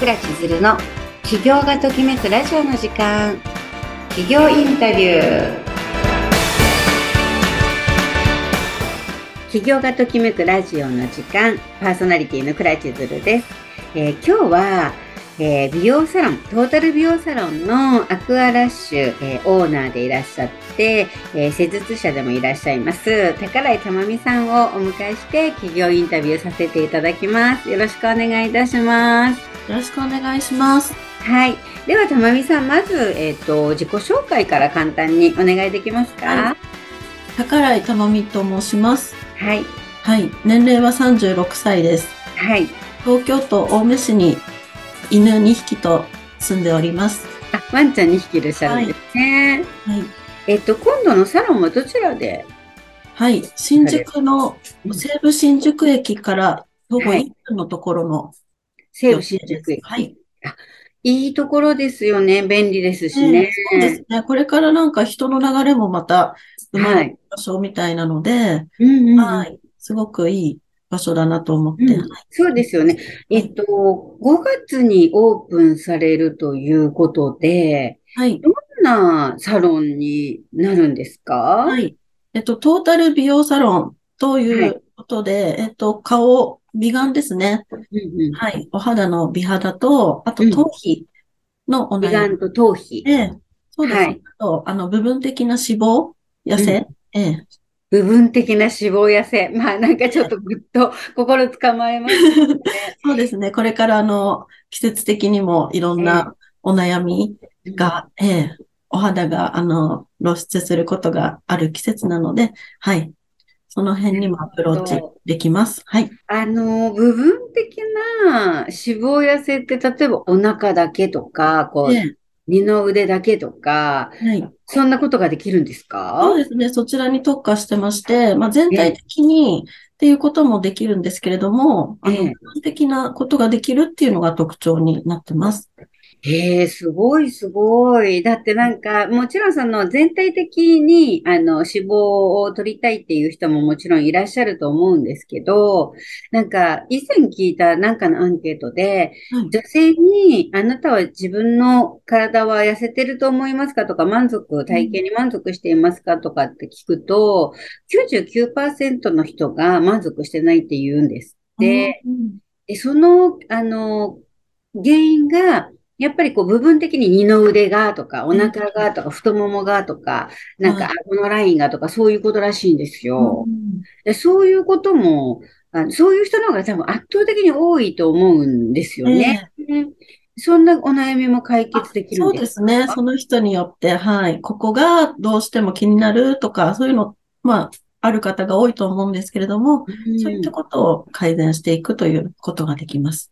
倉千鶴の起業がときめくラジオの時間起業インタビュー起業がときめくラジオの時間パーソナリティの倉千鶴です、えー、今日はえー、美容サロン、トータル美容サロンのアクアラッシュ、えー、オーナーでいらっしゃって、えー、施術者でもいらっしゃいます、宝井珠美さんをお迎えして企業インタビューさせていただきます。よろしくお願いいたします。よろしくお願いします。はい。では、珠美さん、まず、えっ、と、自己紹介から簡単にお願いできますか、はい、宝井珠美と申します。はい。はい。年齢は36歳です。はい。東京都青梅市に犬2匹と住んでおります。あ、ワンちゃん2匹いらっしゃるんですね。はい。はい、えっと、今度のサロンはどちらで？はい。新宿の、西武新宿駅から徒歩1分のところの、はい、西武新宿駅。はい。あいいところですよね。便利ですしね。そうですね。これからなんか人の流れもまた生まれる場所みたいなので、はい、はい。すごくいい場所だなと思って、うん、そうですよね。えっと、5月にオープンされるということで、はい。どんなサロンになるんですか？はい。えっと、トータル美容サロンということで、はい、えっと、顔、美顔ですね。うんうん、はい。お肌の美肌と、あと頭皮のお悩み。美顔と頭皮。ええ。そうです。はい、あと、あの、部分的な脂肪、痩せ、うん、ええ。部分的な脂肪痩せ。まあなんかちょっとぐっと 心つかまえますね。そうですね。これからあの、季節的にもいろんなお悩みが、えええお肌があの、露出することがある季節なので、はい。その辺にもアプローチできます。はい。あの、部分的な脂肪痩せって、例えばお腹だけとか、こう、ええ二の腕だけとか、はい、そんなことができるんですか？そうですね。そちらに特化してまして、まあ、全体的にっていうこともできるんですけれども、あの、基本的なことができるっていうのが特徴になってます。へえ、すごいすごい。だってなんか、もちろんその全体的に、あの、脂肪を取りたいっていう人ももちろんいらっしゃると思うんですけど、なんか、以前聞いたなんかのアンケートで、女性に、あなたは自分の体は痩せてると思いますかとか、満足、体型に満足していますかとかって聞くと、99%の人が満足してないって言うんですって。で、その、あの、原因が、やっぱりこう部分的に二の腕がとか、お腹がとか、太ももがとか、なんか顎のラインがとか、そういうことらしいんですよ。でそういうこともあ、そういう人の方が多分圧倒的に多いと思うんですよね。えー、そんなお悩みも解決できるんですそうですね。その人によって、はい。ここがどうしても気になるとか、そういうの、まあ、ある方が多いと思うんですけれども、うん、そういったことを改善していくということができます。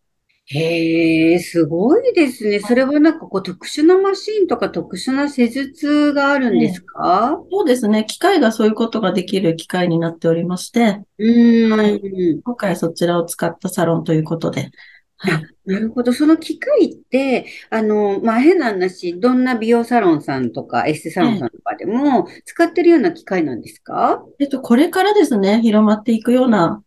へえ、すごいですね。それはなんかこう特殊なマシンとか特殊な施術があるんですか、そうですね。機械がそういうことができる機械になっておりまして、うん、はい、今回そちらを使ったサロンということで。はい、なるほど。その機械って、あの、まあ、変な話、どんな美容サロンさんとかエステサロンさんとかでも使ってるような機械なんですか、えっと、これからですね、広まっていくような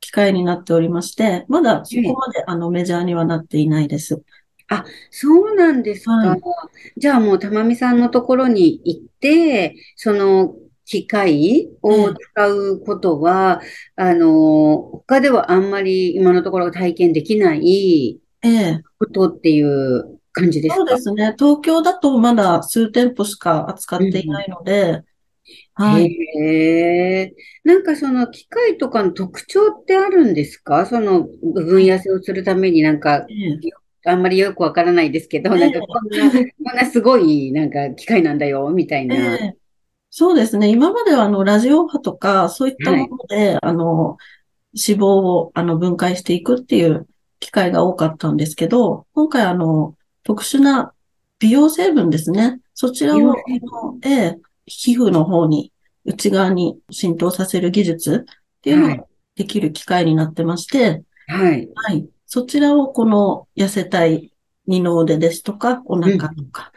機会になっておりまして、まだそこまで、あのメジャーにはなっていないです。あ、そうなんですか。はい、じゃあもう、たまみさんのところに行って、その機械を使うことは、えあの、他ではあんまり今のところ体験できないことっていう感じですか、そうですね。東京だとまだ数店舗しか扱っていないので、はい。へえ。なんかその機械とかの特徴ってあるんですか？その部分痩せをするためになんか、あんまりよくわからないですけど、なんかこんな、こんなすごいなんか機械なんだよ、みたいな。えそうですね。今まではあの、ラジオ波とか、そういったもので、はい、あの、脂肪をあの分解していくっていう機会が多かったんですけど、今回あの、特殊な美容成分ですね。そちらを、ええ、皮膚の方に、内側に浸透させる技術っていうのができる機械になってまして、はい。はい。そちらをこの痩せたい二の腕ですとか、お腹とか、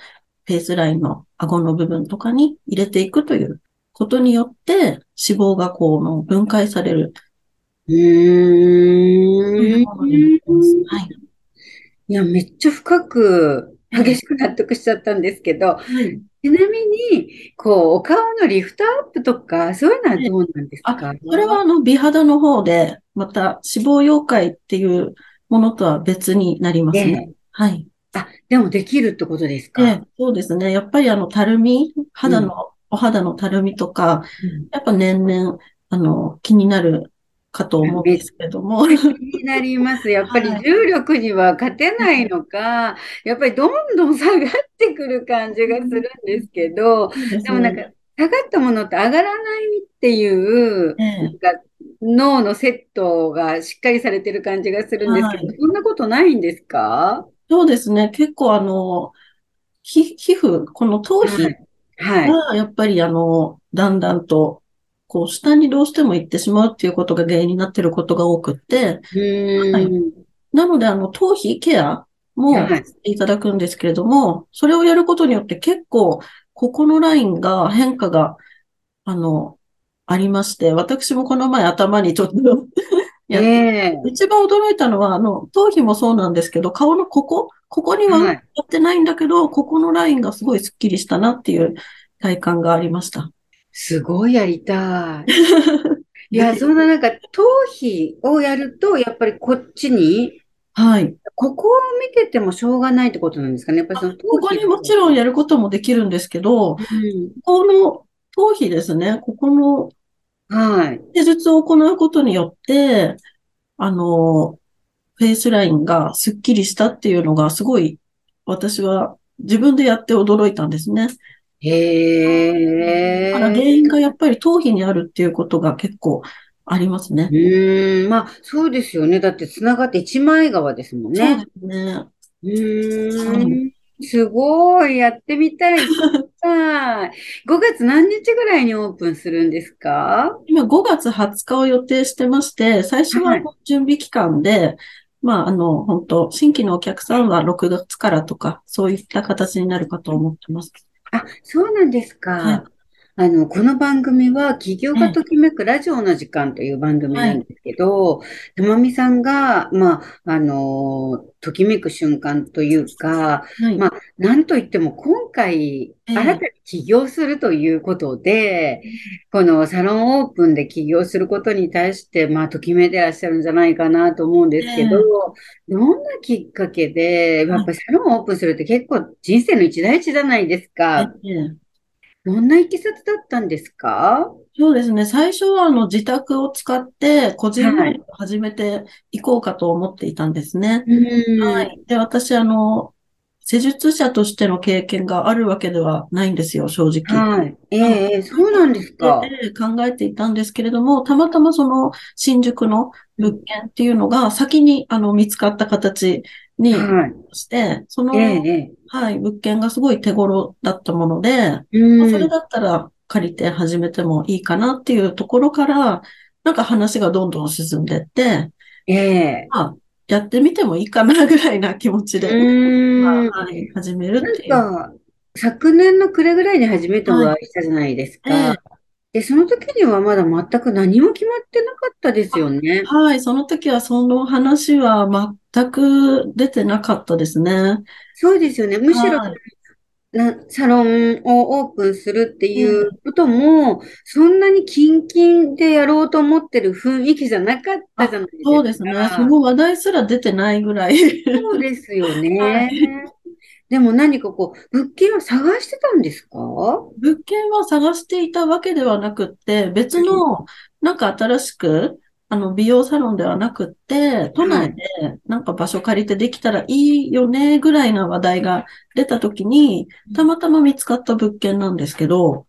フェイスラインの顎の部分とかに入れていくということによって、脂肪がこう分解される。うーん。はい。いや、めっちゃ深く、激しく納得しちゃったんですけど、はい。ちなみに、こう、お顔のリフトアップとか、そういうのはどうなんですあ、かそれはあの、美肌の方で、また脂肪溶解っていうものとは別になりますね。ええ。はい。あ、でもできるってことですええ、かそうですね。やっぱりあの、たるみ、うん。肌の、お肌のたるみとか、うんやっぱ年々、あの、気になるかと思うんですけども。になります。やっぱりはい。重力には勝てないのか、やっぱりどんどん下がってくる感じがするんですけど、ですね。でもなんか、下がったものって上がらないっていう、ええ、なんか脳のセットがしっかりされてる感じがするんですけど、はい。そんなことないんですか？そうですね。結構あの、ひ、皮膚、この頭皮はい。はい。が、やっぱりあの、だんだんと、こう、下にどうしても行ってしまうっていうことが原因になっていることが多くって、うはい。なので、あの、頭皮ケアもはい。ただくんですけれども、それをやることによって結構、ここのラインが変化が、あの、ありまして、私もこの前頭にちょっと やって、ええ一番驚いたのは、あの、頭皮もそうなんですけど、顔のここ、ここにはやはい。ってないんだけど、ここのラインがすごいスッキリしたなっていう体感がありました。すごいやりたい。いや、そ。んななんか、頭皮をやると、やっぱりこっちに、はい。ここを見ててもしょうがないってことなんですかね。やっぱりその頭皮ここにもちろんやることもできるんですけど、こうん。この頭皮ですね、ここのはい。施術を行うことによって、あの、フェイスラインがスッキリしたっていうのがすごい私は自分でやって驚いたんですね。へだから原因え。がやっぱり頭皮にあるっていうことが結構ありますうね。ーん。まあ、そうですよね。だって、つながって一枚川ですもんね。そうですね。うん。すごい。やってみたい。行ってみたい。5月何日ぐらいにオープンするんですか？今5月20日を予定してまして、最初ははい。準備期間で、まあ、あの、本当新規のお客さんは6月からとか、そういった形になるかと思ってます。あ、そうなんですは。か。あの、この番組は、起業ええ、がときめくラジオの時間という番組はい。なんですけど、ともみさんが、まあ、あの、ときめく瞬間というか、はい。まあ、なんといっても今回、ええ、新たに起業するということで、このサロンオープンで起業することに対して、まあ、ときめいてらっしゃるんじゃないかなと思うんでえすけど、え、どんなきっかけで、やはい。っぱりサロンオープンするって結構人生の一大事じゃないですえか。え、どんないきさつだったんですか？そうですね。最初はあの自宅を使って個人はい。ラインを始めていこうかと思っていたんですね。うーん。はい。で、私、あの、施術者としての経験があるわけではないんですよ、正直。はい。ええ、ええそうなんですで、か。で考えていたんですけれども、たまたまその新宿の物うん。件っていうのが先にあの見つかった形にはい。して、そえの、え、えはい、物件がすごい手頃だったもので、え。まあ、そうん。れだったら借りて始めてもいいかなっていうところから、なんか話がどんどん進んでって、ええ。まあ、やってみてもいいかなぐらいな気持ちうで、まあ、ーん。はい、始めるなんっていう。か、昨年の暮れぐらいに初めておはい。会いしたじゃないですか。ええで、その時にはまだ全く何も決まってなかったですよね。はい、その時はその話は全く出てなかったですね。そうですよね。むしろはな、サロンをオープンするってい。うえ、ことも、そんなにキンキンでやろうと思ってる雰囲気じゃなかったじあ、ゃないそうですですね。そか。の話題すら出てないぐらい。そうですよはね。い。でも何かこう、物件を探してたんですか？物件は探していたわけではなくって、別の、なんか新しく、あの、美容サロンではなくって、都内はい。でなんか場所借りてできたらいいよね、ぐらいな話題が出た時に、たまたま見つかった物件なんですけど、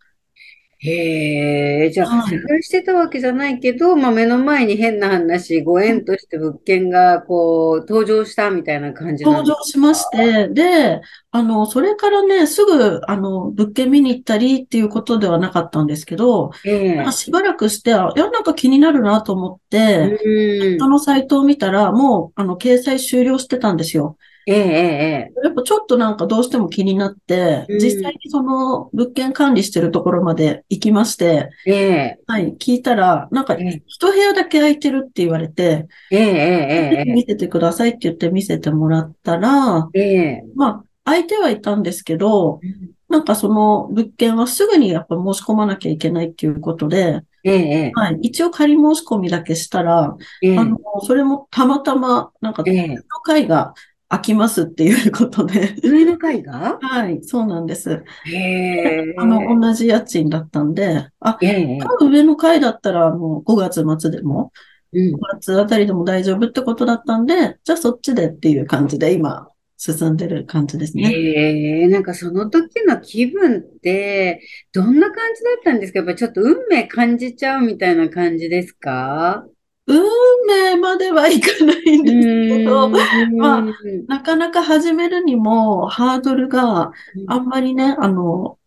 へえ、じゃあ、はしてたわけじゃないけど、まあ、目の前に変な話、ご縁として物件がこう、登場したみたいな感じな登場しましかて、で、あの、それからね、すぐ、あの、物件見に行ったりっていうことではなかったんですけど、ええ。なんかしばらくして、あいや、なんか気になるなと思っうて、ネのサイトを見たら、もう、あの、掲載終了してたんですよ。ええ、ええ、やっぱちょっとなんかどうしても気になって、うん。実際にその物件管理してるところまで行きまして、ええ、はい、聞いたら、なんかええ一部屋だけ空いてるって言われて、ええ、ええ、見せてくださいって言って見せてもらったら、ええ、まあ、空いてはいたんですけど、えなんかその物件はすぐにやっぱ申し込まなきゃいけないっていうことで、え、えはい、一応仮申し込みだけしたら、え、あの、それもたまたま、なんか、ええ、の階が空きますっていうことで、上の階が？はい、そうなんです。へえ、あの、同じ家賃だったんで、あ、ええ、上の階だったらもう5月末でも、うん。5月あたりでも大丈夫ってことだったんで、じゃあそっちでっていう感じで今、進んでる感じですね。へえ、なんかその時の気分って、どんな感じだったんですか？やっぱちょっと運命感じちゃうみたいな感じですか？運命まではいかないんうですけど。まあなかなか始めるにもハードルがあんまりね、あの、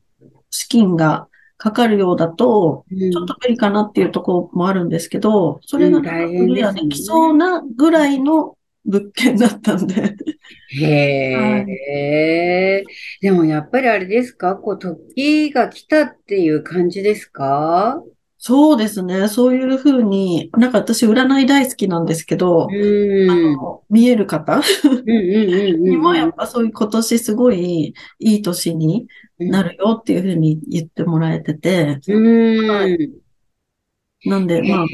資金がかかるようだと、うんちょっと無理かなっていうところもあるんですけど、それがクリアできそうなぐらいの物件だったんで。へえ。でもやっぱりあれですか？こう、時が来たっていう感じですか？そうですね。そういうふうに、なんか私占い大好きなんですけどう、ん。あうんの、見える方？にもやうっぱそういう今年すごいいい年にん。なるよっていうふうに言ってもらえてて、うん。なんで、まあ、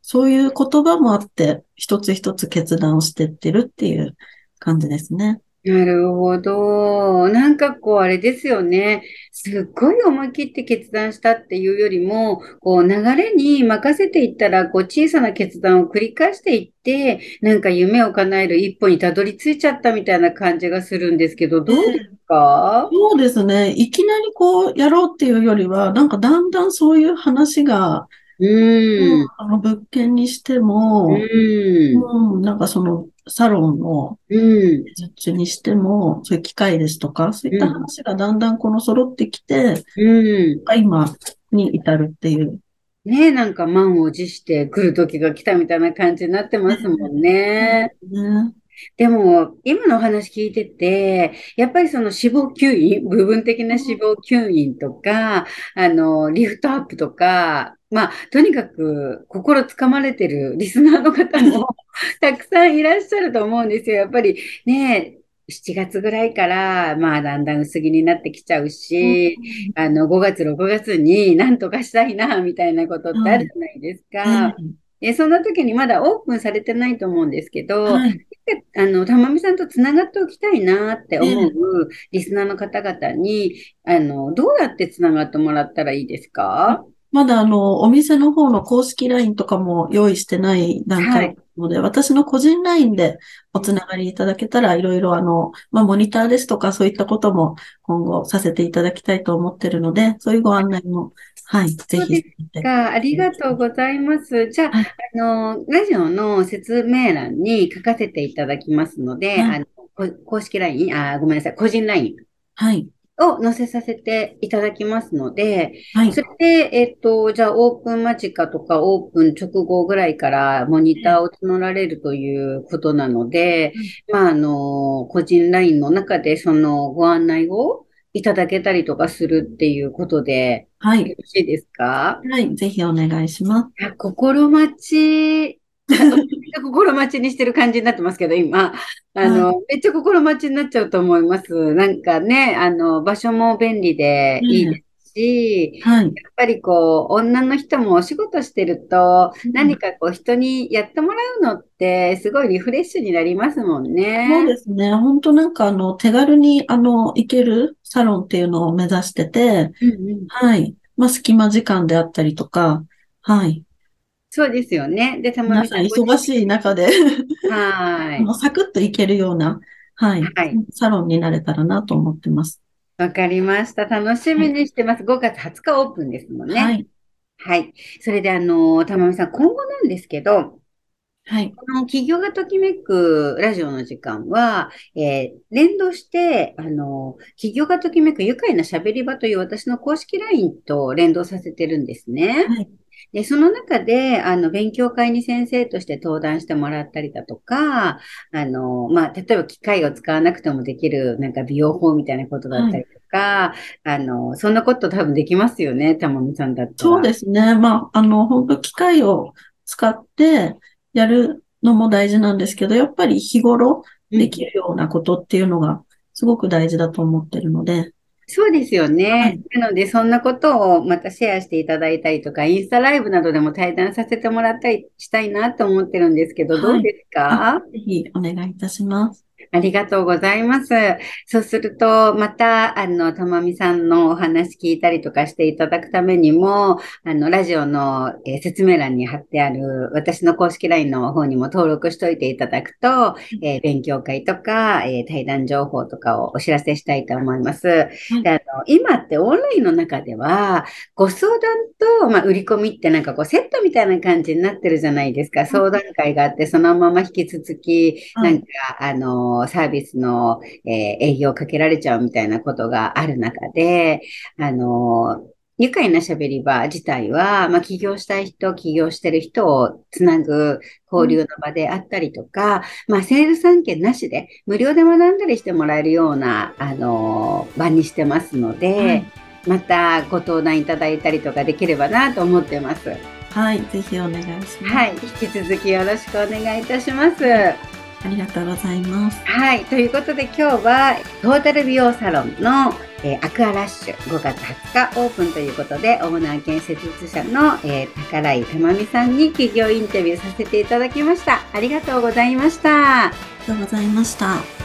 そういう言葉もあって、一つ一つ決断をしてってるっていう感じですね。なるほど。なんかこう、あれですよね。すっごい思い切って決断したっていうよりも、こう、流れに任せていったら、こう、小さな決断を繰り返していって、なんか夢を叶える一歩にたどり着いちゃったみたいな感じがするんですけど、どうですか？そうですね。いきなりこうやろうっていうよりは、なんかだんだんそういう話が、うん。あの物件にしても、うん。うん、なんかそのサロンのうん。受注にしても、そういう機械ですとか、そういった話がだんだんこの揃ってきて、うん。今に至るっていう。ねえ、なんか満を持して来る時が来たみたいな感じになってますもんね。ね。でも、今のお話聞いてて、やっぱりその脂肪吸引、部分的な脂肪吸引とか、あの、リフトアップとか、まあ、とにかく心つかまれてるリスナーの方も たくさんいらっしゃると思うんですよ。やっぱりね、7月ぐらいから、まあ、だんだん薄着になってきちゃうし、あの、5月、6月になんとかしたいな、みたいなことってあるじゃないですか。で、そんな時にまだオープンされてないと思うんですけど、はい。あの、たまみさんとつながっておきたいなって思えうリスナーの方々に、あの、どうやってつながってもらったらいいですか？まだあの、お店の方の公式 LINE とかも用意してない段階なので、私の個人 LINE でおつながりいただけたら、いろいろあの、まあ、モニターですとかそういったことも今後させていただきたいと思ってるので、そういうご案内も、はい、ぜひ。か、ありがとうございます。じゃあ、はい。あの、ラジオの説明欄に書かせていただきますので、はい。あの、こ公式 LINE、あ、ごめんなさい、個人 LINE はい、を載せさせていただきますので、はい。そ、れで、えっと、じゃあ、オープン間近とか、オープン直後ぐらいからモニターを募られるということなので、まあ、あの、個人 LINE の中でそのご案内をいただけたりとかするっていうことで、はい、よろしいですか？はい、ぜひお願いします。あ心待ち、心待ちにしてる感じになってますけど、今。あの、めっちゃ心待ちになっちゃうと思います。なんかね、あの、場所も便利でいいですし、はい、やっぱりこう、女の人もお仕事してると、うん何かこう、人にやってもらうのって、すごいリフレッシュになりますもんそうね。ですね。本当なんかあの、手軽にあの、行けるサロンっていうのを目指してて、うんうんはい。まあ、隙間時間であったりとか、はい。そうですよね。で、たま皆さん忙しい中で、はい。もうサクッと行けるような、はい。はいサロンになれたらなと思ってます。わかりました。楽しみにしてます。5月20日オープンですもんね。はい。はい。それで、あの、たまみさん、今後なんですけど、はい。この企業がときめくラジオの時間は、えー連動して、あの、企業がときめく愉快な喋り場という私の公式 LINE と連動させてるんですね。はい。で、その中で、あの、勉強会に先生として登壇してもらったりだとか、あの、まあ、例えば機械を使わなくてもできる、なんか美容法みたいなことだったりとか、あの、そんなこと多分できますよね、たまみさんだったら。そうですね。まあ、あの、本当機械を使ってやるのも大事なんですけど、やっぱり日頃できるようなことっていうのがすごく大事だと思ってるので、そうですよね。はいなので、そんなことをまたシェアしていただいたりとか、インスタライブなどでも対談させてもらったりしたいなと思ってるんですけど、はいどうですか、ぜひお願いいたします。ありがとうございます。そうすると、また、あの、たまみさんのお話聞いたりとかしていただくためにも、あの、ラジオの、えー説明欄に貼ってある、私の公式 LINE の方にも登録しておいていただくと、えー勉強会とか、えー対談情報とかをお知らせしたいと思います。であの今ってオンラインの中では、ご相談と、まあ、売り込みってなんかこうセットみたいな感じになってるじゃないですか。相談会があって、そのまま引き続き、はいなんか、あの、サービスの、えー営業をかけられちゃうみたいなことがある中で、あの、愉快な喋り場自体は、まあ、起業したい人、起業してる人をつなぐ交流の場であったりとか、まあ、セールス案件なしで、無料で学んだりしてもらえるような、あの、場にしてますので、はいまたご登壇いただいたりとかできればなと思ってます。はい、ぜひお願いします。はい。引き続きよろしくお願いいたします。ありがとうございます。はい。ということで今日はトータル美容サロンの、えーアクアラッシュ5月20日オープンということでオーナー兼設立者の、えー、宝井たまみさんに企業インタビューさせていただきました。ありがとうございました。ありがとうございました。